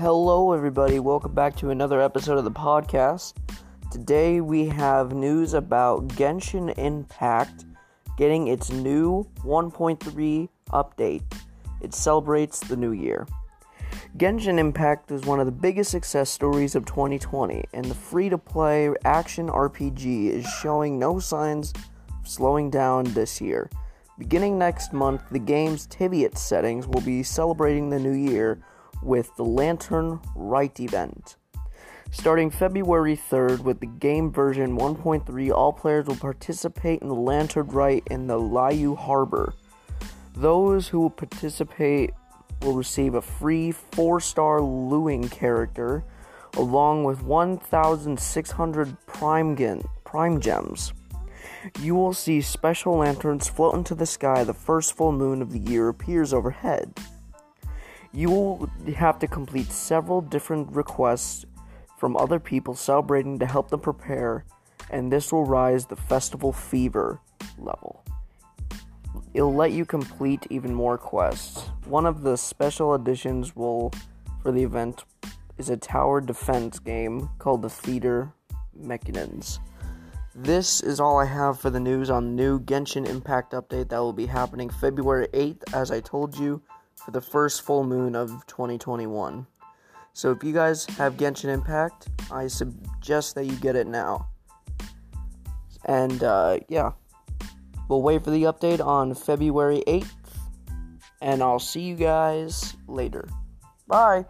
Hello, everybody. Welcome back to another episode of the podcast. Today we have news about Genshin Impact getting its new 1.3 update. It celebrates the new year. Genshin Impact is one of the biggest success stories of 2020, and the free to play action RPG is showing no signs of slowing down this year. Beginning next month, the game's Teyvat settings will be celebrating the new year with the Lantern Rite event. Starting February 3rd with the game version 1.3, all players will participate in the Lantern Rite in the Liyue Harbor. Those who will participate will receive a free 4 star Liyue character along with 1,600 prime, gen- prime gems. You will see special lanterns float into the sky the first full moon of the year appears overhead. You will have to complete several different requests from other people celebrating to help them prepare, and this will rise the festival fever level. It'll let you complete even more quests. One of the special additions will for the event is a tower defense game called the Theater Mechanicus. This is all I have for the news on the new Genshin Impact update that will be happening February 8th, as I told you for the first full moon of 2021. So if you guys have Genshin Impact, I suggest that you get it now. And uh, yeah, we'll wait for the update on February 8th, and I'll see you guys later. Bye.